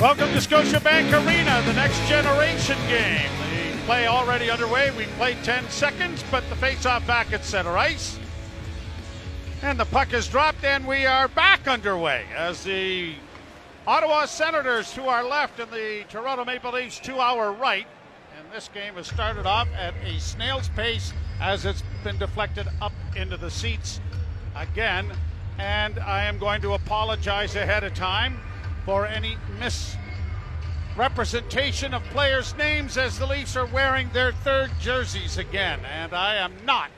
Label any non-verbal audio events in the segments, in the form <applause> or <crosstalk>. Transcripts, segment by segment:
Welcome to Scotiabank Arena, the next generation game. The play already underway. We played 10 seconds, but the face-off back at center ice. And the puck is dropped, and we are back underway as the Ottawa Senators to our left and the Toronto Maple Leafs to our right. And this game has started off at a snail's pace as it's been deflected up into the seats again. And I am going to apologize ahead of time for any misrepresentation of players' names as the Leafs are wearing their third jerseys again. And I am not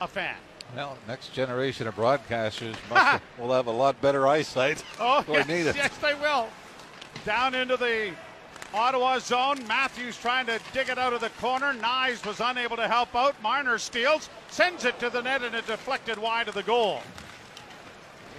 a fan. Well, next generation of broadcasters <laughs> must will have a lot better eyesight. <laughs> Oh, yes, yes, they will. Down into the Ottawa zone. Matthews trying to dig it out of the corner. Knies was unable to help out. Marner steals, sends it to the net, and it deflected wide of the goal.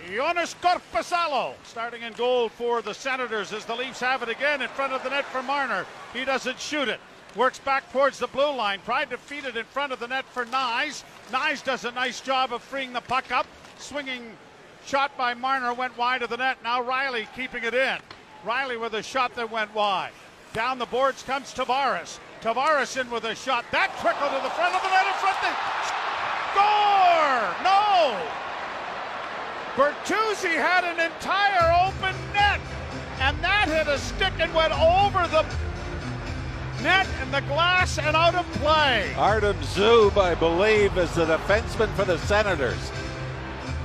Joonas Korpisalo starting in goal for the Senators as the Leafs have it again in front of the net for Marner. He doesn't shoot it. Works back towards the blue line. Tried to feed it in front of the net for Knies. Knies does a nice job of freeing the puck up. Swinging shot by Marner went wide of the net. Now Rielly keeping it in. Rielly with a shot that went wide. Down the boards comes Tavares. Tavares in with a shot. That trickled to the front of the net in front. Of the score! No! Bertuzzi had an entire open net, and that hit a stick and went over the net and the glass and out of play. Artem Zub, I believe, is the defenseman for the Senators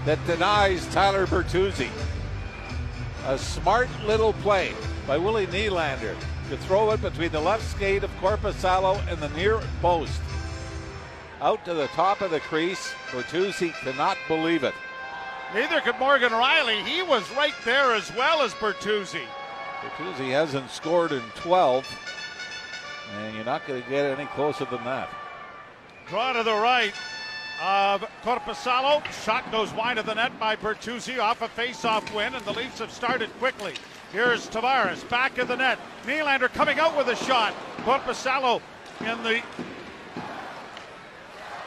that denies Tyler Bertuzzi. A smart little play by Willie Nylander to throw it between the left skate of Korpisalo and the near post. Out to the top of the crease. Bertuzzi cannot believe it. Neither could Morgan Rielly. He was right there as well as Bertuzzi. Bertuzzi hasn't scored in 12, and you're not going to get any closer than that. Draw to the right of Korpisalo. Shot goes wide of the net by Bertuzzi off a face-off win, and the Leafs have started quickly. Here's Tavares back of the net. Nylander coming out with a shot. Korpisalo in the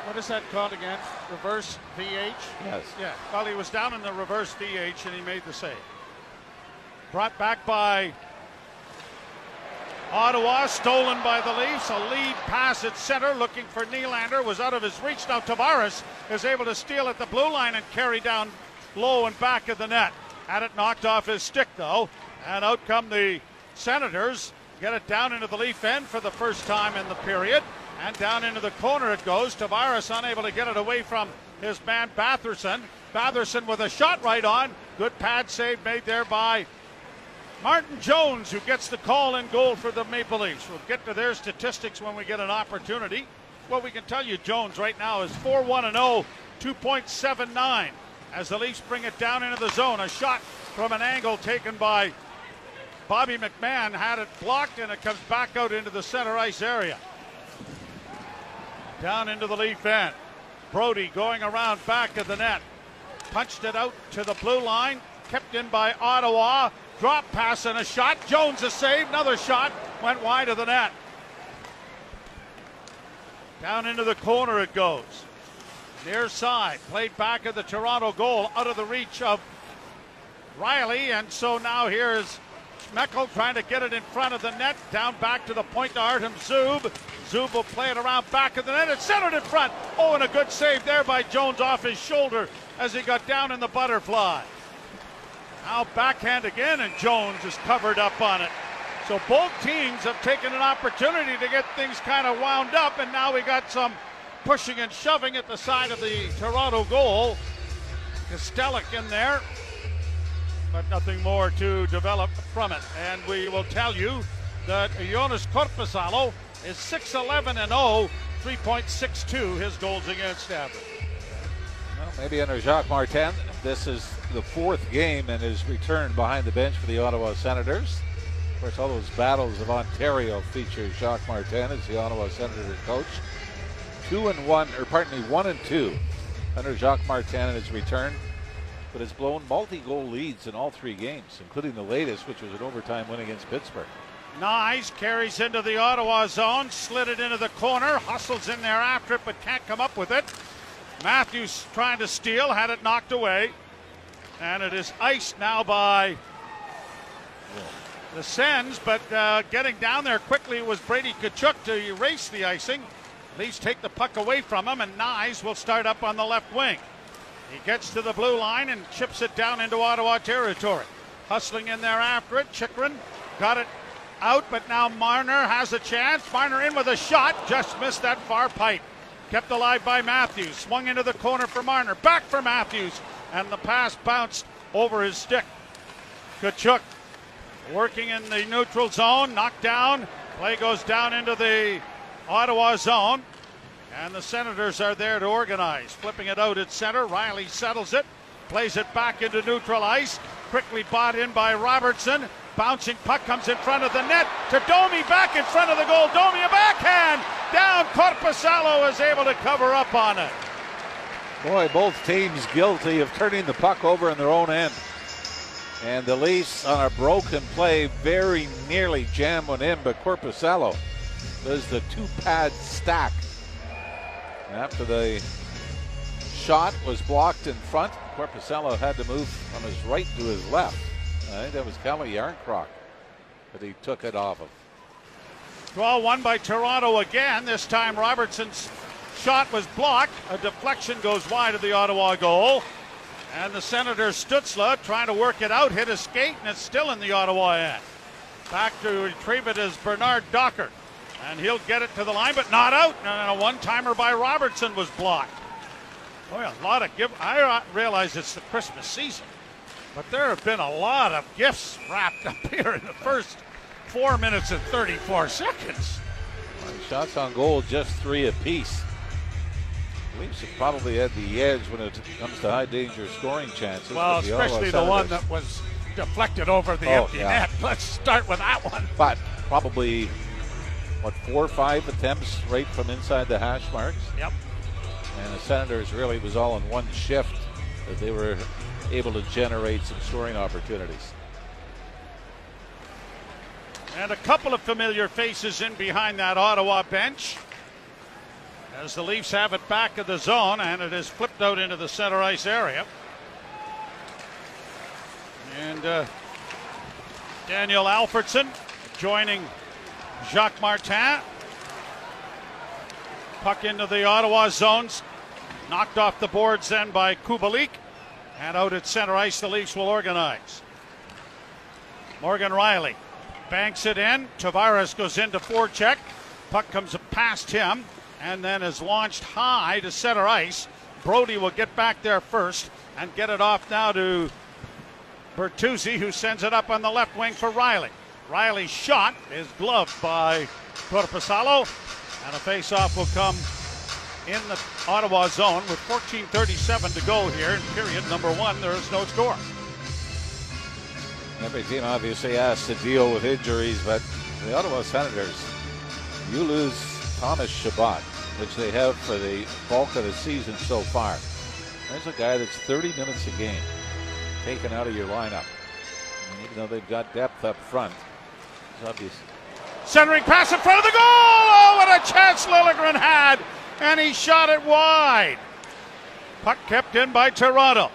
what is that called again? Reverse VH? Yes. Yeah. Well, he was down in the reverse VH and he made the save. Brought back by Ottawa, stolen by the Leafs. A lead pass at center, looking for Nylander, was out of his reach. Now Tavares is able to steal at the blue line and carry down low and back of the net. Had it knocked off his stick though, and out come the Senators. Get it down into the Leaf end for the first time in the period, and down into the corner it goes. Tavares unable to get it away from his man Batherson. Batherson with a shot right on. Good pad save made there by Martin Jones, who gets the call in goal for the Maple Leafs. We'll get to their statistics when we get an opportunity. Well, we can tell you Jones right now is 4 1 0, 2.79 as the Leafs bring it down into the zone. A shot from an angle taken by Bobby McMann had it blocked and it comes back out into the center ice area. Down into the Leaf end. Brodie going around back of the net. Punched it out to the blue line. Kept in by Ottawa. Drop pass and a shot. Jones a save. Another shot. Went wide of the net. Down into the corner it goes. Near side. Played back of the Toronto goal. Out of the reach of Rielly. And so now here's Schmeckel trying to get it in front of the net. Down back to the point to Artem Zub. Zub will play it around back of the net. It's centered in front. Oh, and a good save there by Jones off his shoulder as he got down in the butterfly. Now backhand again, and Jones is covered up on it. So both teams have taken an opportunity to get things kind of wound up, and now we got some pushing and shoving at the side of the Toronto goal. Kastelic in there, but nothing more to develop from it. And we will tell you that Joonas Korpisalo is 6'11 and 0, 3.62 his goals against average. Well, maybe under Jacques Martin, this is the fourth game in his return behind the bench for the Ottawa Senators. Of course, all those battles of Ontario feature Jacques Martin as the Ottawa Senator coach. Two and one, or pardon me, one and two under Jacques Martin in his return, but has blown multi-goal leads in all three games, including the latest, which was an overtime win against Pittsburgh. Knies carries into the Ottawa zone, slid it into the corner, hustles in there after it, but can't come up with it. Matthews trying to steal, had it knocked away. And it is iced now by the Sens, but uh, getting down there quickly was Brady Tkachuk to erase the icing. Leafs take the puck away from him, and Knies will start up on the left wing. He gets to the blue line and chips it down into Ottawa territory. Hustling in there after it. Chychrun got it out, but now Marner has a chance. Marner in with a shot, just missed that far pipe. Kept alive by Matthews. Swung into the corner for Marner. Back for Matthews. And the pass bounced over his stick. Tkachuk working in the neutral zone. Knocked down. Play goes down into the Ottawa zone. And the Senators are there to organize. Flipping it out at center. Rielly settles it. Plays it back into neutral ice. Quickly bought in by Robertson. Bouncing puck comes in front of the net to Domi back in front of the goal. Domi a backhand. Down. Korpisalo is able to cover up on it. Boy, both teams guilty of turning the puck over in their own end. And the Leafs on a broken play very nearly jam one in, but Korpisalo does the two pad stack. After the shot was blocked in front, Korpisalo had to move from his right to his left. I think that was Calle Jarnkrok that he took it off of. Draw one by Toronto again. This time Robertson's shot was blocked. A deflection goes wide of the Ottawa goal. And the Senator Stützle trying to work it out, hit a skate, and it's still in the Ottawa end. Back to retrieve it is Bernard Docker. And he'll get it to the line, but not out. And a one timer by Robertson was blocked. Boy, a lot of give. I uh, realize it's the Christmas season, but there have been a lot of gifts wrapped up <laughs> here in the first four minutes and 34 seconds. Shots on goal, just three apiece. Leafs have probably had the edge when it comes to high danger scoring chances. Well, especially the, the one that was deflected over the oh, empty yeah. net. <laughs> Let's start with that one. But probably, what, four or five attempts right from inside the hash marks? Yep. And the Senators really was all in one shift that they were able to generate some scoring opportunities. And a couple of familiar faces in behind that Ottawa bench. As the Leafs have it back of the zone and it is flipped out into the center ice area. And uh, Daniel Alfredsson joining Jacques Martin. Puck into the Ottawa zones. Knocked off the boards then by Kubalik. And out at center ice, the Leafs will organize. Morgan Rielly banks it in. Tavares goes into forecheck. Puck comes past him and then is launched high to center ice. Brodie will get back there first and get it off now to Bertuzzi, who sends it up on the left wing for Rielly. Rielly's shot is gloved by Korpisalo, and a face-off will come in the Ottawa zone with 14:37 to go here in period number one. There is no score. Every team obviously has to deal with injuries, but the Ottawa Senators, you lose Thomas Chabot, which they have for the bulk of the season so far. There's a guy that's 30 minutes a game taken out of your lineup. Even though they've got depth up front, it's obvious. Centering pass in front of the goal! Oh, what a chance Liljegren had! And he shot it wide. Puck kept in by Toronto.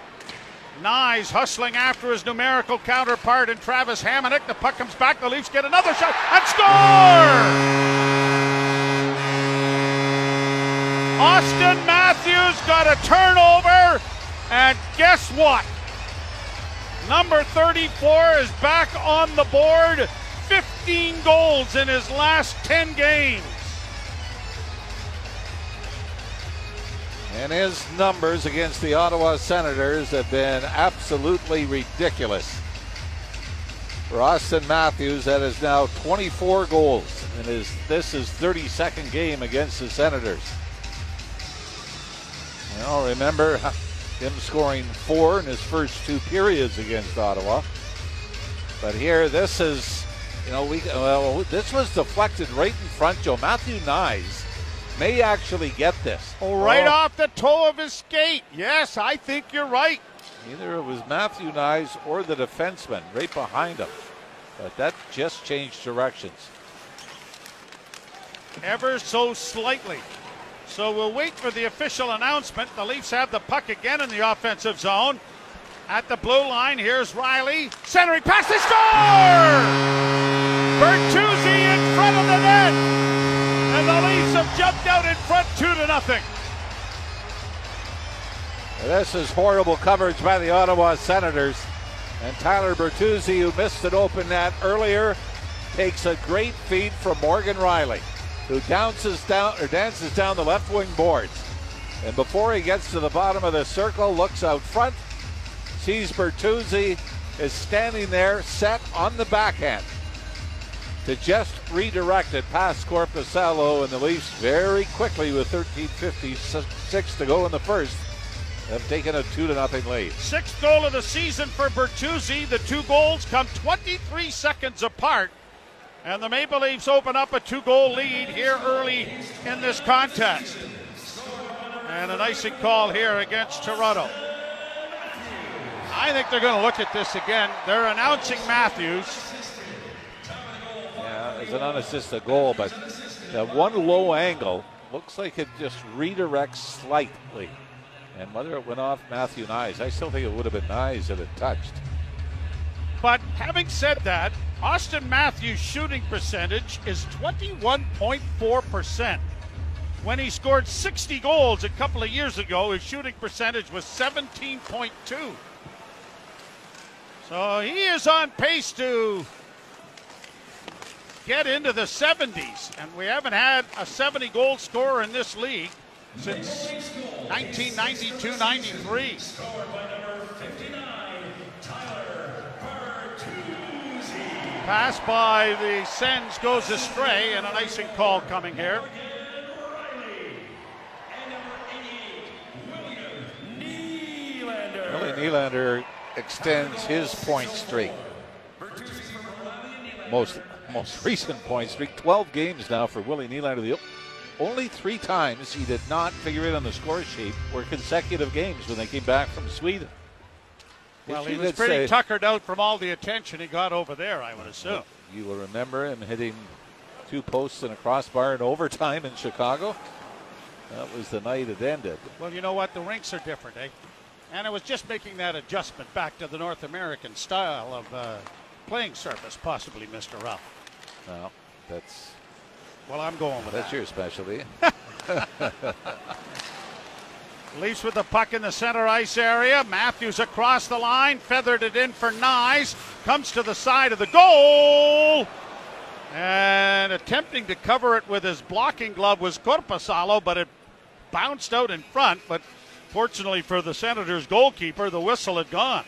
Knies hustling after his numerical counterpart in Travis Hamonic. The puck comes back. The Leafs get another shot and score! Auston Matthews got a turnover, and guess what? Number 34 is back on the board. 15 goals in his last 10 games. And his numbers against the Ottawa Senators have been absolutely ridiculous. For Auston Matthews, that is now 24 goals and his this is 32nd game against the Senators. Know, remember him scoring four in his first two periods against Ottawa. But here, this is, you know, we well, this was deflected right in front. Joe Matthew Knies may actually get this. Oh, right oh. off the toe of his skate. Yes, I think you're right. Either it was Matthew Knies or the defenseman right behind him. But that just changed directions. Ever so slightly. So we'll wait for the official announcement. The Leafs have the puck again in the offensive zone. At the blue line, here's Rielly. Centering pass, they score! Bertuzzi in front of the net. And the Leafs have jumped out in front two to nothing. This is horrible coverage by the Ottawa Senators. And Tyler Bertuzzi, who missed an open net earlier, takes a great feed from Morgan Rielly, who dances down or dances down the left wing boards. And before he gets to the bottom of the circle, looks out front, sees Bertuzzi is standing there, set on the backhand to just redirect it past Korpisalo, and the Leafs very quickly with 13:56 to go in the first have taken a two to nothing lead. Sixth goal of the season for Bertuzzi. The two goals come 23 seconds apart. And the Maple Leafs open up a two goal lead here early in this contest. And an icing call here against Toronto. I think they're going to look at this again. They're announcing Matthews. An unassisted goal, but that one low angle looks like it just redirects slightly. And whether it went off Matthew Knies, I still think it would have been Knies that it touched. But having said that, Auston Matthews' shooting percentage is 21.4%. When he scored 60 goals a couple of years ago, his shooting percentage was 17.2. So he is on pace to get into the 70s, and we haven't had a 70 goal scorer in this league since 1992 93. Pass by the Sens goes astray, and an icing call coming here. Willie Nylander extends his point streak. Most most recent point streak, 12 games now for Willie Nylander. The only three times he did not figure it on the score sheet were consecutive games when they came back from Sweden. Well, he was pretty say, tuckered out from all the attention he got over there, I would assume. You will remember him hitting two posts and a crossbar in <laughs> overtime in Chicago. That was the night it ended. Well, you know what? The rinks are different, eh? And it was just making that adjustment back to the North American style of uh, playing surface, possibly, Mr. Ralph. Well, that's. Well, I'm going with that's that. your specialty. <laughs> Leafs with the puck in the center ice area. Matthews across the line, feathered it in for Knies. Comes to the side of the goal. And attempting to cover it with his blocking glove was Korpisalo, but it bounced out in front. But fortunately for the Senators goalkeeper, the whistle had gone.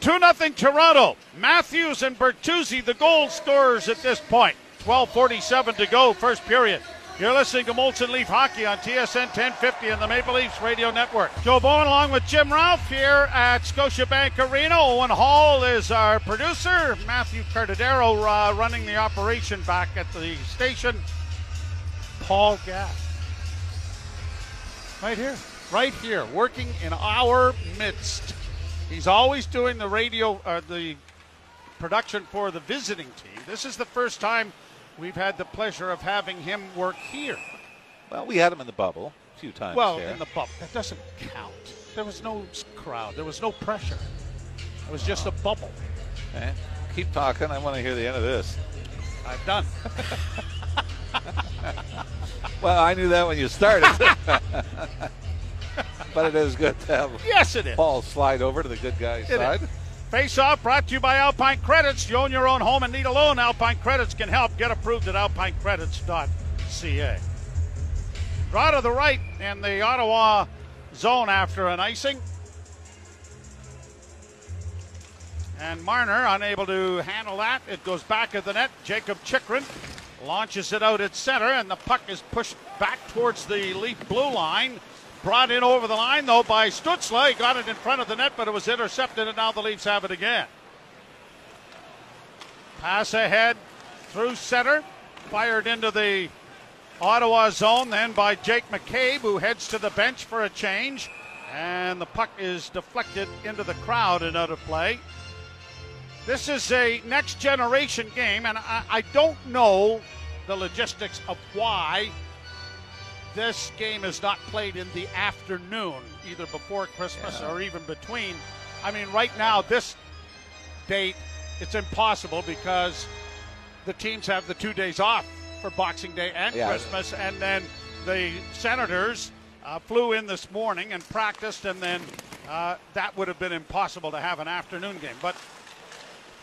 2 0 Toronto. Matthews and Bertuzzi, the goal scorers at this point. 12.47 to go, first period. You're listening to Molson Leaf Hockey on TSN 1050 and the Maple Leafs Radio Network. Joe Bowen along with Jim Ralph here at Scotiabank Arena. Owen Hall is our producer. Matthew Cardadero uh, running the operation back at the station. Paul Gass. Right here. Right here, working in our midst. He's always doing the radio, uh, the production for the visiting team. This is the first time we've had the pleasure of having him work here. Well, we had him in the bubble a few times. Well, in the bubble, that doesn't count. There was no crowd. There was no pressure. It was just a bubble. Okay. Keep talking. I want to hear the end of this. I'm done. <laughs> well, I knew that when you started. <laughs> but it is good to have <laughs> yes, it is. Paul slide over to the good guy's it side. Is. Face off brought to you by Alpine Credits. You own your own home and need a loan. Alpine Credits can help. Get approved at alpinecredits.ca. Draw to the right in the Ottawa zone after an icing. And Marner unable to handle that. It goes back at the net. Jacob Chychrun launches it out at center, and the puck is pushed back towards the Leaf blue line. Brought in over the line, though, by Stützle. He got it in front of the net, but it was intercepted, and now the Leafs have it again. Pass ahead through center, fired into the Ottawa zone, then by Jake McCabe, who heads to the bench for a change. And the puck is deflected into the crowd and out of play. This is a next generation game, and I, I don't know the logistics of why this game is not played in the afternoon, either before Christmas yeah. or even between. I mean, right now, this date, it's impossible because the teams have the two days off for Boxing Day and Yeah. Christmas, and then the Senators uh, flew in this morning and practiced, and then uh, that would have been impossible to have an afternoon game. But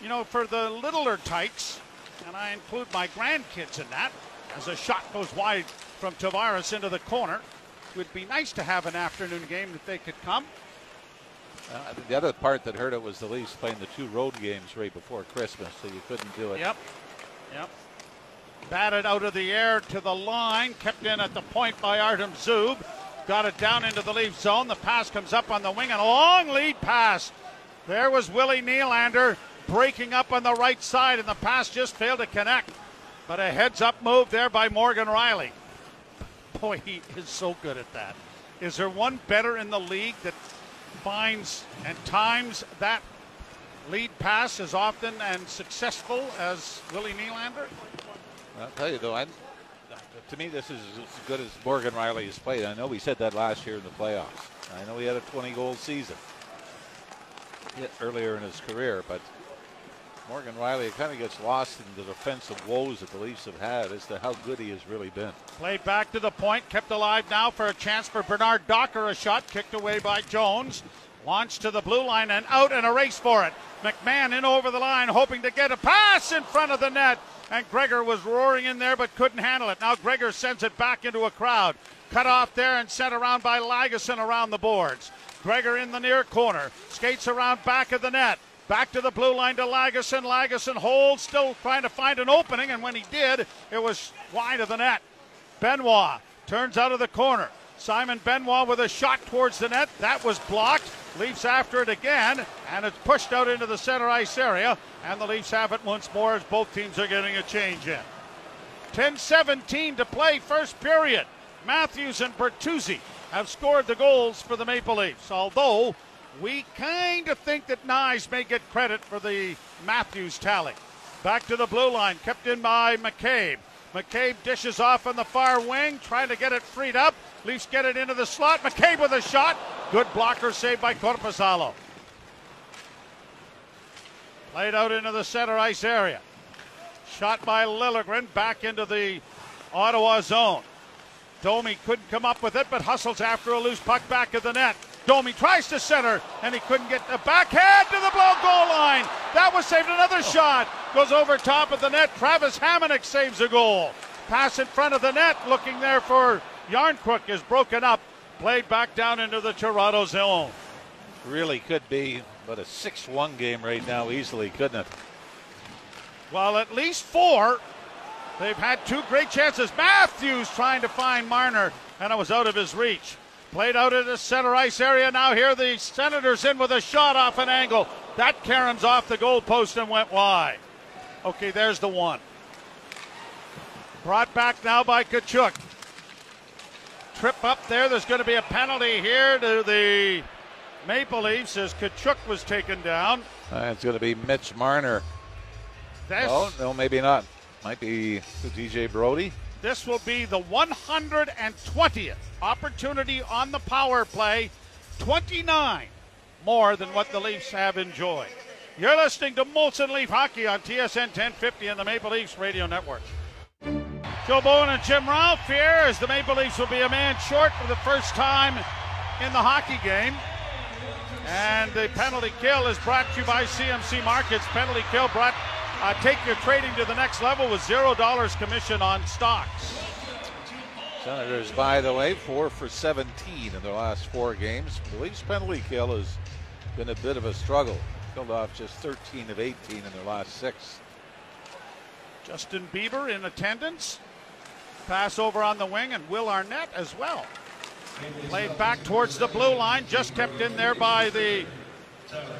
you know, for the littler tykes, and I include my grandkids in that, as a shot goes wide from Tavares into the corner, it would be nice to have an afternoon game if they could come. Uh, the other part that hurt it was the Leafs playing the two road games right before Christmas, so you couldn't do it. Yep. Yep. Batted out of the air to the line, kept in at the point by Artem Zub. Got it down into the Leaf zone. The pass comes up on the wing, and a long lead pass. There was Willie Nylander breaking up on the right side, and the pass just failed to connect. But a heads up move there by Morgan Rielly. Boy, he is so good at that. Is there one better in the league that finds and times that lead pass as often and successful as Willie Nylander? I'll tell you though, I, to me this is as good as Morgan Rielly has played. I know we said that last year in the playoffs. I know he had a 20 goal season earlier in his career, but Morgan Rielly kind of gets lost in the defensive woes that the Leafs have had as to how good he has really been. Played back to the point, kept alive now for a chance for Bernard Docker. A shot kicked away by Jones. Launched to the blue line and out and a race for it. McMann in over the line, hoping to get a pass in front of the net. And Gregor was roaring in there but couldn't handle it. Now Gregor sends it back into a crowd. Cut off there and sent around by Lagesson around the boards. Gregor in the near corner. Skates around back of the net. Back to the blue line to Lagesson. Lagesson holds, still trying to find an opening, and when he did, it was wide of the net. Benoit turns out of the corner. Simon Benoit with a shot towards the net. That was blocked. Leafs after it again, and it's pushed out into the center ice area. And the Leafs have it once more as both teams are getting a change in. 10 17 to play, first period. Matthews and Bertuzzi have scored the goals for the Maple Leafs, although we kind of think that Knies may get credit for the Matthews tally. Back to the blue line, kept in by McCabe. McCabe dishes off on the far wing, trying to get it freed up. Leafs get it into the slot. McCabe with a shot. Good blocker saved by Korpisalo. Played out into the center ice area. Shot by Liljegren back into the Ottawa zone. Domi couldn't come up with it, but hustles after a loose puck back of the net. Domi tries to center, and he couldn't get the backhand to the blow goal line. That was saved. Another oh. shot goes over top of the net. Travis Hamonic saves a goal. Pass in front of the net, looking there for Jarnkrok is broken up. Played back down into the Toronto zone. Really could be, but a 6 1 game right now, easily, couldn't it? Well, at least four. They've had two great chances. Matthews trying to find Marner, and it was out of his reach. Played out in the center ice area. Now here the Senators in with a shot off an angle. That caroms off the goalpost and went wide. Okay, there's the one. Brought back now by Tkachuk. Trip up there. There's going to be a penalty here to the Maple Leafs as Tkachuk was taken down. Uh, it's going to be Mitch Marner. Oh, no, maybe not. Might be TJ Brodie. This will be the 120th opportunity on the power play. 29 more than what the Leafs have enjoyed. You're listening to Molson Leaf Hockey on TSN 1050 and the Maple Leafs Radio Network. Joe Bowen and Jim Ralph here as the Maple Leafs will be a man short for the first time in the hockey game. And the penalty kill is brought to you by CMC Markets. Penalty kill brought, uh, take your trading to the next level with zero dollars commission on stocks. Senators, by the way, four for 17 in their last four games. The Leafs penalty kill has been a bit of a struggle. Killed off just 13 of 18 in their last six. Justin Bieber in attendance. Pass over on the wing, and Will Arnett as well. Played back towards the blue line, just kept in there by the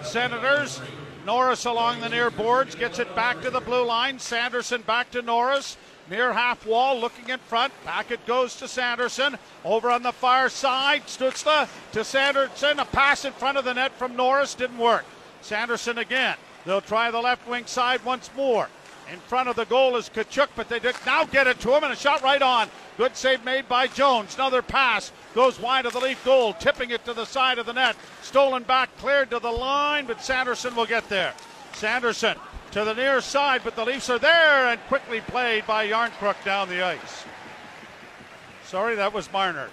Senators. Norris along the near boards gets it back to the blue line. Sanderson back to Norris. Near half wall, looking in front. Back it goes to Sanderson. Over on the far side, Stützle to Sanderson. A pass in front of the net from Norris didn't work. Sanderson again. They'll try the left wing side once more. In front of the goal is Tkachuk, but they did now get it to him and a shot right on. Good save made by Jones. Another pass goes wide of the Leaf goal, tipping it to the side of the net. Stolen back, cleared to the line, but Sanderson will get there. Sanderson to the near side, but the Leafs are there and quickly played by Järnkrok down the ice. Sorry, that was Marner.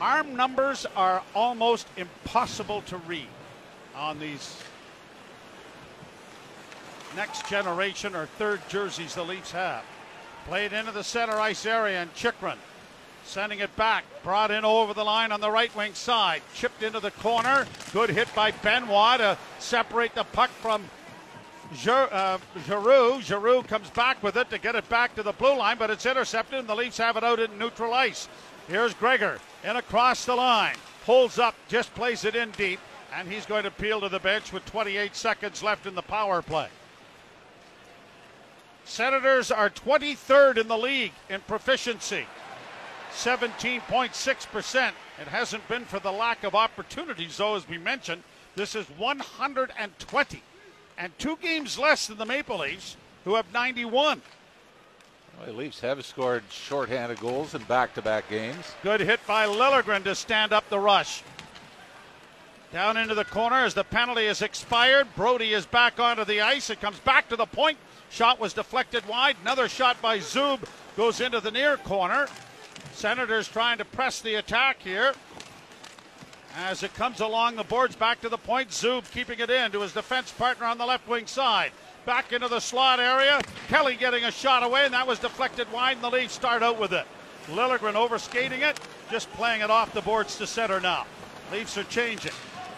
Arm numbers are almost impossible to read on these next generation or third jerseys the Leafs have. Played into the center ice area, and Chychrun sending it back. Brought in over the line on the right wing side. Chipped into the corner. Good hit by Benoit to separate the puck from uh, Giroux. Giroux comes back with it to get it back to the blue line, but it's intercepted, and the Leafs have it out in neutral ice. Here's Gregor in across the line. Pulls up, just plays it in deep, and he's going to peel to the bench with 28 seconds left in the power play. Senators are 23rd in the league in proficiency. 17.6%. It hasn't been for the lack of opportunities, though, as we mentioned. This is 120, and two games less than the Maple Leafs, who have 91. Well, the Leafs have scored shorthanded goals in back to back games. Good hit by Liljegren to stand up the rush. Down into the corner as the penalty is expired. Brodie is back onto the ice. It comes back to the point. Shot was deflected wide. Another shot by Zub goes into the near corner. Senators trying to press the attack here. As it comes along the boards back to the point, Zub keeping it in to his defense partner on the left wing side. Back into the slot area. Kelly getting a shot away, and that was deflected wide, and the Leafs start out with it. Liljegren overskating it, just playing it off the boards to center now. Leafs are changing.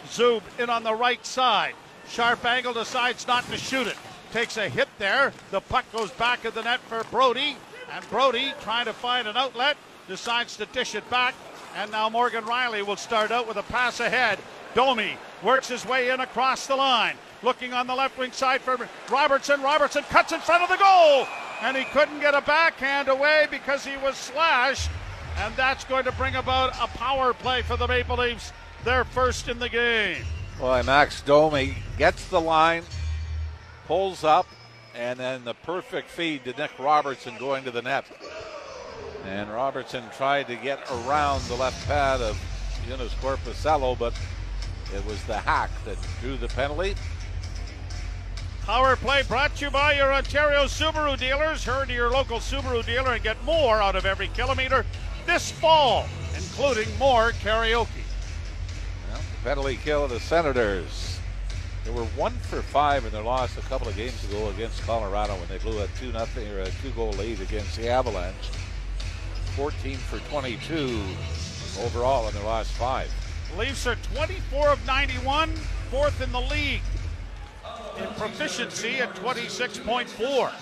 Zub in on the right side. Sharp angle decides not to shoot it takes a hit there. The puck goes back of the net for Brodie. and Brodie, trying to find an outlet decides to dish it back. And now Morgan Rielly will start out with a pass ahead. Domi works his way in across the line. Looking on the left wing side for Robertson. Robertson cuts in front of the goal. And he couldn't get a backhand away because he was slashed. And that's going to bring about a power play for the Maple Leafs. They're first in the game. Boy, Max Domi gets the line, pulls up, and then the perfect feed to Nick Robertson going to the net. And Robertson tried to get around the left pad of Joonas Korpisalo, but it was the hack that drew the penalty. Power play brought to you by your Ontario Subaru dealers. Hurry to your local Subaru dealer and get more out of every kilometer this fall, including more karaoke. Well, penalty kill of the Senators. They were one for five in their loss a couple of games ago against Colorado when they blew a two nothing or a two goal lead against the Avalanche. 14 for 22 overall in their last five. The Leafs are 24 of 91, fourth in the league in proficiency at 26.4.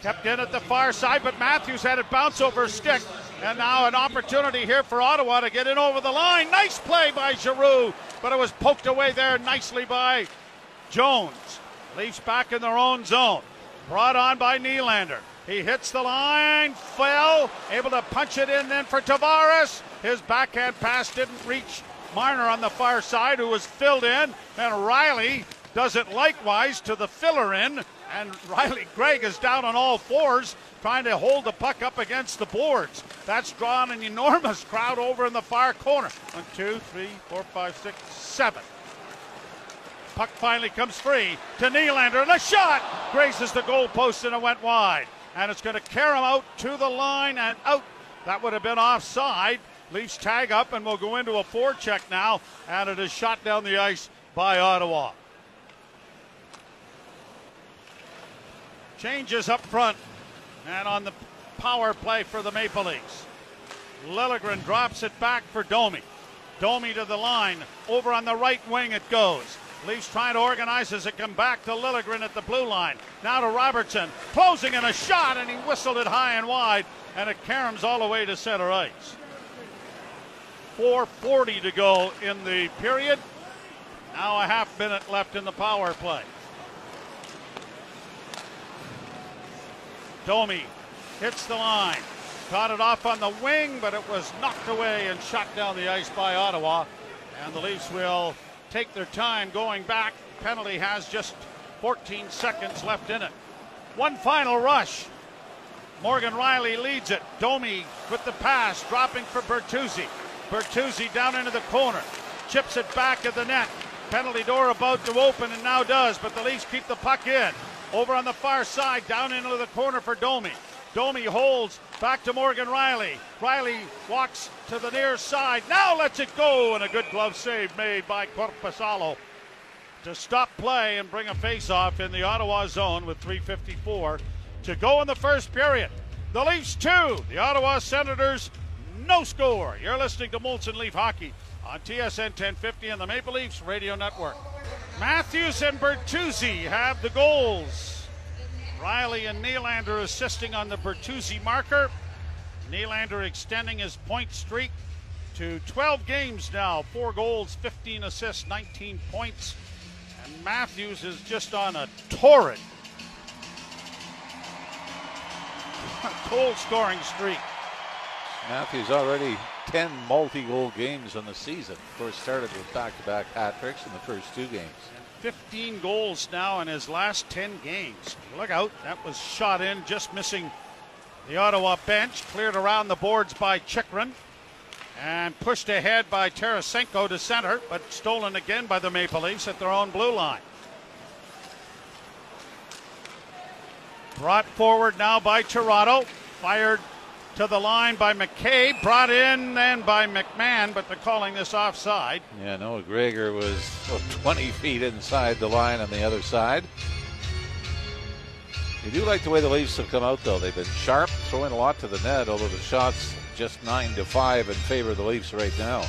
Kept in at the far side, but Matthews had it bounce over stick. And now an opportunity here for Ottawa to get in over the line. Nice play by Giroux, but it was poked away there nicely by Jones. Leafs back in their own zone. Brought on by Nylander. He hits the line, fell, able to punch it in then for Tavares. His backhand pass didn't reach Marner on the far side, who was filled in. And Rielly does it likewise to the filler in. And <laughs> Ridly Greig is down on all fours, trying to hold the puck up against the boards. That's drawn an enormous <laughs> crowd over in the far corner. One, two, three, four, five, six, seven. Puck finally comes free to Nylander, and a shot grazes the goalpost and it went wide. And it's going to carry him out to the line and out. That would have been offside. Leafs tag up and we'll go into a forecheck now, and it is shot down the ice by Ottawa. Changes up front and on the power play for the Maple Leafs. Liljegren drops it back for Domi. Domi to the line. Over on the right wing it goes. Leafs trying to organize as it come back to Liljegren at the blue line. Now to Robertson, closing in a shot, and he whistled it high and wide, and it caroms all the way to center ice. 4.40 to go in the period. Now a half minute left in the power play. Domi hits the line. Caught it off on the wing, but it was knocked away and shot down the ice by Ottawa. And the Leafs will take their time going back. Penalty has just 14 seconds left in it. One final rush. Morgan Rielly leads it. Domi with the pass, dropping for Bertuzzi. Bertuzzi down into the corner. Chips it back at the net. penalty door about to open and now does, but the Leafs keep the puck in. Over on the far side, down into the corner for Domi. Domi holds back to Morgan Rielly. Rielly walks to the near side. Now lets it go, and a good glove save made by Korpisalo to stop play and bring a face-off in the Ottawa zone with 3:54 to go in the first period. The Leafs two, the Ottawa Senators no score. You're listening to Molson Leaf Hockey on TSN 1050 and the Maple Leafs Radio Network. Matthews and Bertuzzi have the goals. Rielly and Nylander assisting on the Bertuzzi marker. Nylander extending his point streak to 12 games now. Four goals, 15 assists, 19 points. And Matthews is just on a torrid <laughs> goal scoring streak. Matthews already 10 multi goal games in the season. Of course, started with back to back hat tricks in the first two games. 15 goals now in his last 10 games. Look out, that was shot in, just missing the Ottawa bench. Cleared around the boards by Chychrun and pushed ahead by Tarasenko to center, but stolen again by the Maple Leafs at their own blue line. Brought forward now by Toronto. Fired to the line by McKay, brought in then by McMann, but they're calling this offside. Yeah, no, Gregor was oh, 20 feet inside the line on the other side. You do like the way the Leafs have come out, though. They've been sharp, throwing a lot to the net, although the shots just 9 to 5 in favor of the Leafs right now.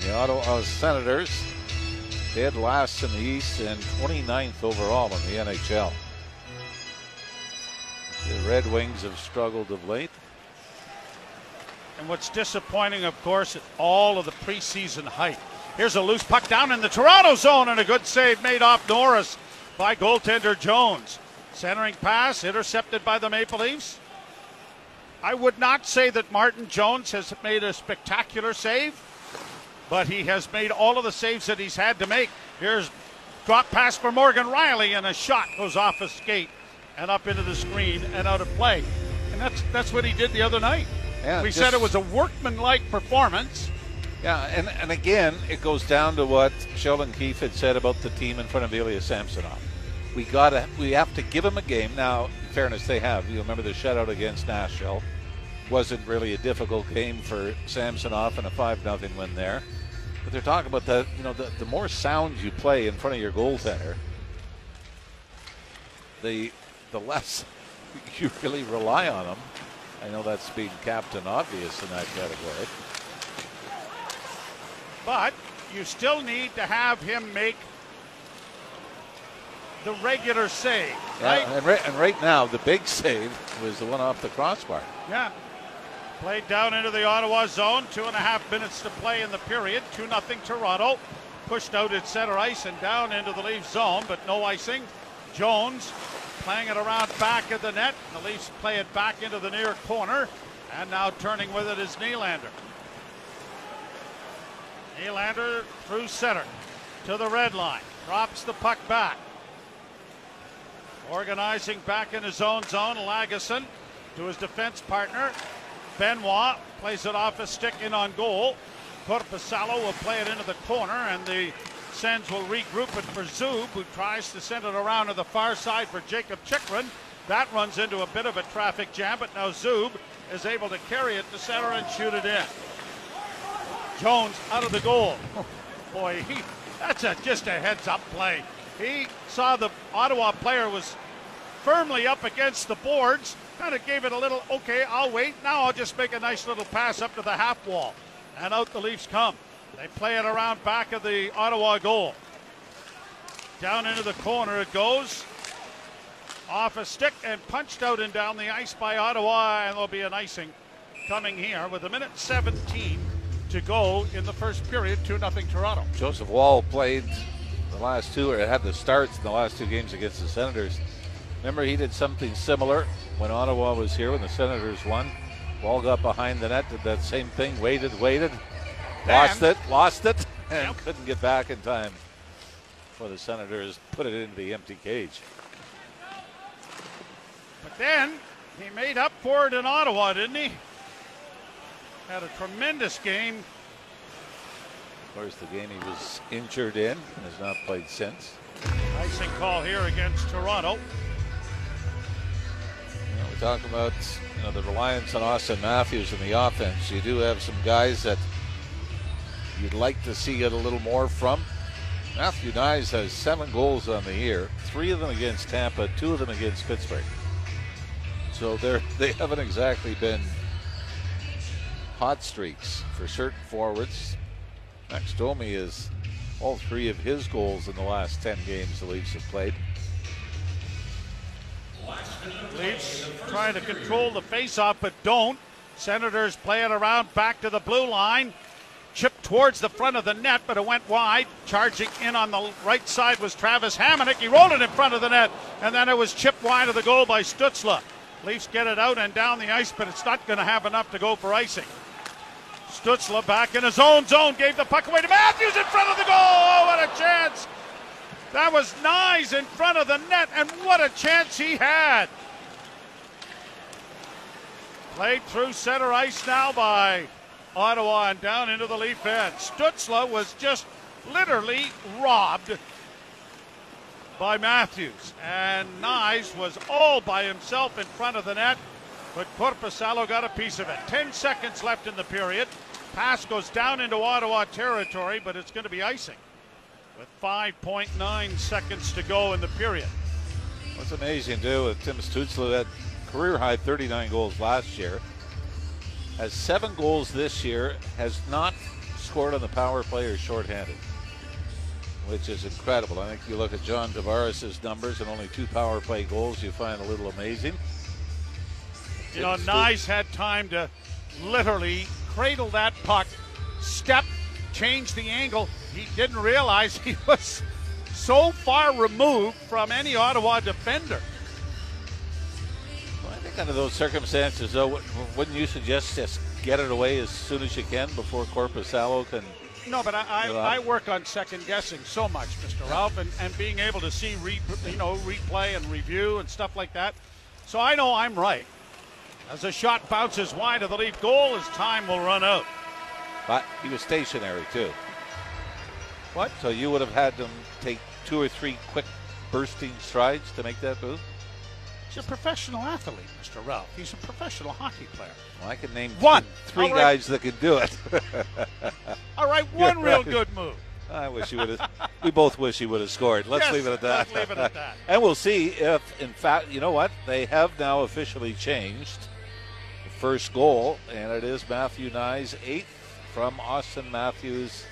The Ottawa Senators, dead last in the East and 29th overall in the NHL. The Red Wings have struggled of late. And what's disappointing, of course, is all of the preseason hype. Here's a loose puck down in the Toronto zone and a good save made off Norris by goaltender Jones. Centering pass intercepted by the Maple Leafs. I would not say that Martin Jones has made a spectacular save, but he has made all of the saves that he's had to make. Here's drop pass for Morgan Rielly, and a shot goes off a skate and up into the screen and out of play. And that's that's what he did the other night. Yeah, we just- said it was a workmanlike performance. Yeah, and, and again, it goes down to what Sheldon Keefe had said about the team in front of Ilya Samsonov. We gotta, we have to give him a game. Now, in fairness, they have. You remember the shutout against Nashville wasn't really a difficult game for Samsonov and a five nothing win there. But they're talking about the, you know, the, the more sound you play in front of your goaltender, the the less <laughs> you really rely on him. I know that's being captain obvious in that category. But you still need to have him make the regular save, right? Yeah, and, right, and right now, the big save was the one off the crossbar. Yeah. Played down into the Ottawa zone. Two and a half minutes to play in the period. 2 nothing Toronto. Pushed out at center ice and down into the Leafs zone, but no icing. Jones playing it around back of the net. The Leafs play it back into the near corner. And now turning with it is Nylander. Nylander through center to the red line. Drops the puck back. Organizing back in his own zone, Lagesson to his defense partner. Benoit plays it off a stick in on goal. Korpisalo will play it into the corner, and the Sens will regroup it for Zub, who tries to send it around to the far side for Jacob Chychrun. That runs into a bit of a traffic jam, but now Zub is able to carry it to center and shoot it in. Jones out of the goal. <laughs> Boy, he that's a, just a heads up play. He saw the Ottawa player was firmly up against the boards, kind of gave it a little, okay, I'll wait. Now I'll just make a nice little pass up to the half wall. And out the Leafs come. They play it around back of the Ottawa goal. Down into the corner it goes. Off a stick and punched out and down the ice by Ottawa, and there'll be an icing coming here with a minute 17 to go in the first period. 2 0 Toronto. Joseph Woll played the last two, or had the starts in the last two games against the Senators. Remember, he did something similar when Ottawa was here when the Senators won. Woll got behind the net, did that same thing, waited, waited, lost it, lost it, <laughs> and Yep. couldn't get back in time for the Senators put it into the empty cage. But then he made up for it in Ottawa, didn't he? Had a tremendous game. Of course, the game he was injured in and has not played since. Icing call here against Toronto. You know, we talk about you know the reliance on Auston Matthews in the offense. You do have some guys that you'd like to see it a little more from. Matthew Knies has seven goals on the year, three of them against Tampa, two of them against Pittsburgh. So they're <laughs> they haven't exactly been hot streaks for certain forwards. Max Domi is all three of his goals in the last 10 games the Leafs have played. Leafs trying to control the faceoff, but don't. Senators play it around back to the blue line. Chip towards the front of the net, but it went wide. Charging in on the right side was Travis Hamonic. He rolled it in front of the net, and then it was chipped wide of the goal by Stützle. Leafs get it out and down the ice, but it's not going to have enough to go for icing. Stützle back in his own zone, gave the puck away to Matthews in front of the goal. Oh, what a chance! That was Knies in front of the net, and what a chance he had. Played through center ice now by Ottawa and down into the Leaf end. Stützle was just literally robbed by Matthews. And Knies was all by himself in front of the net, but Korpisalo got a piece of it. 10 seconds left in the period. Pass goes down into Ottawa territory, but it's going to be icing with 5.9 seconds to go in the period. What's amazing too with Tim Stützle had career high 39 goals last year, has seven goals this year, has not scored on the power play or shorthanded, which is incredible. I think you look at John Tavares' numbers and only two power play goals, you find a little amazing. You know, Knies had time to literally cradle that puck, step, change the angle. He didn't realize he <laughs> was so far removed from any Ottawa defender. Well, I think under those circumstances, though, wouldn't you suggest just get it away as soon as you can before Korpisalo can? No, but I, I, I, work on second guessing so much, Mr. Ralph, and, and being able to see re, you know replay and review and stuff like that. So I know I'm right. As a shot bounces wide of the Leaf goal, his time will run out. But he was stationary too. What? So you would have had them take two or three quick bursting strides to make that move? He's a professional athlete, Mr. Ralph. He's a professional hockey player. Well, I can name one, three, three guys that can do it. <laughs> All right, <laughs> one yeah, real good move. I wish he would have. we both wish he would have scored. Let's yes, leave it at that. Let's leave it at that. <laughs> and we'll see if, in fact, you know what? They have now officially changed the first goal, and it is Matthew Knies' eighth from Auston Matthews.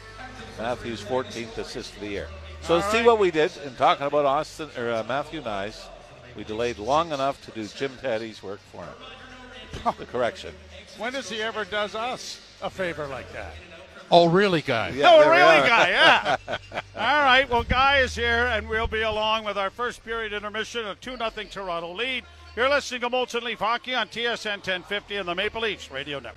Matthews' 14th assist of the year. So All let's right. see what we did in talking about Auston or uh, Matthew Knies. We delayed long enough to do Jim Taddy's work for him. the correction. When does he ever does us a favor like that? Oh, really, guy? Yeah, oh, really, guy? Yeah. <laughs> All right. Well, Guy is here, and we'll be along with our first period intermission, a two 0 Toronto lead. You're listening to Molson Leaf Hockey on TSN 1050 and the Maple Leafs Radio Network.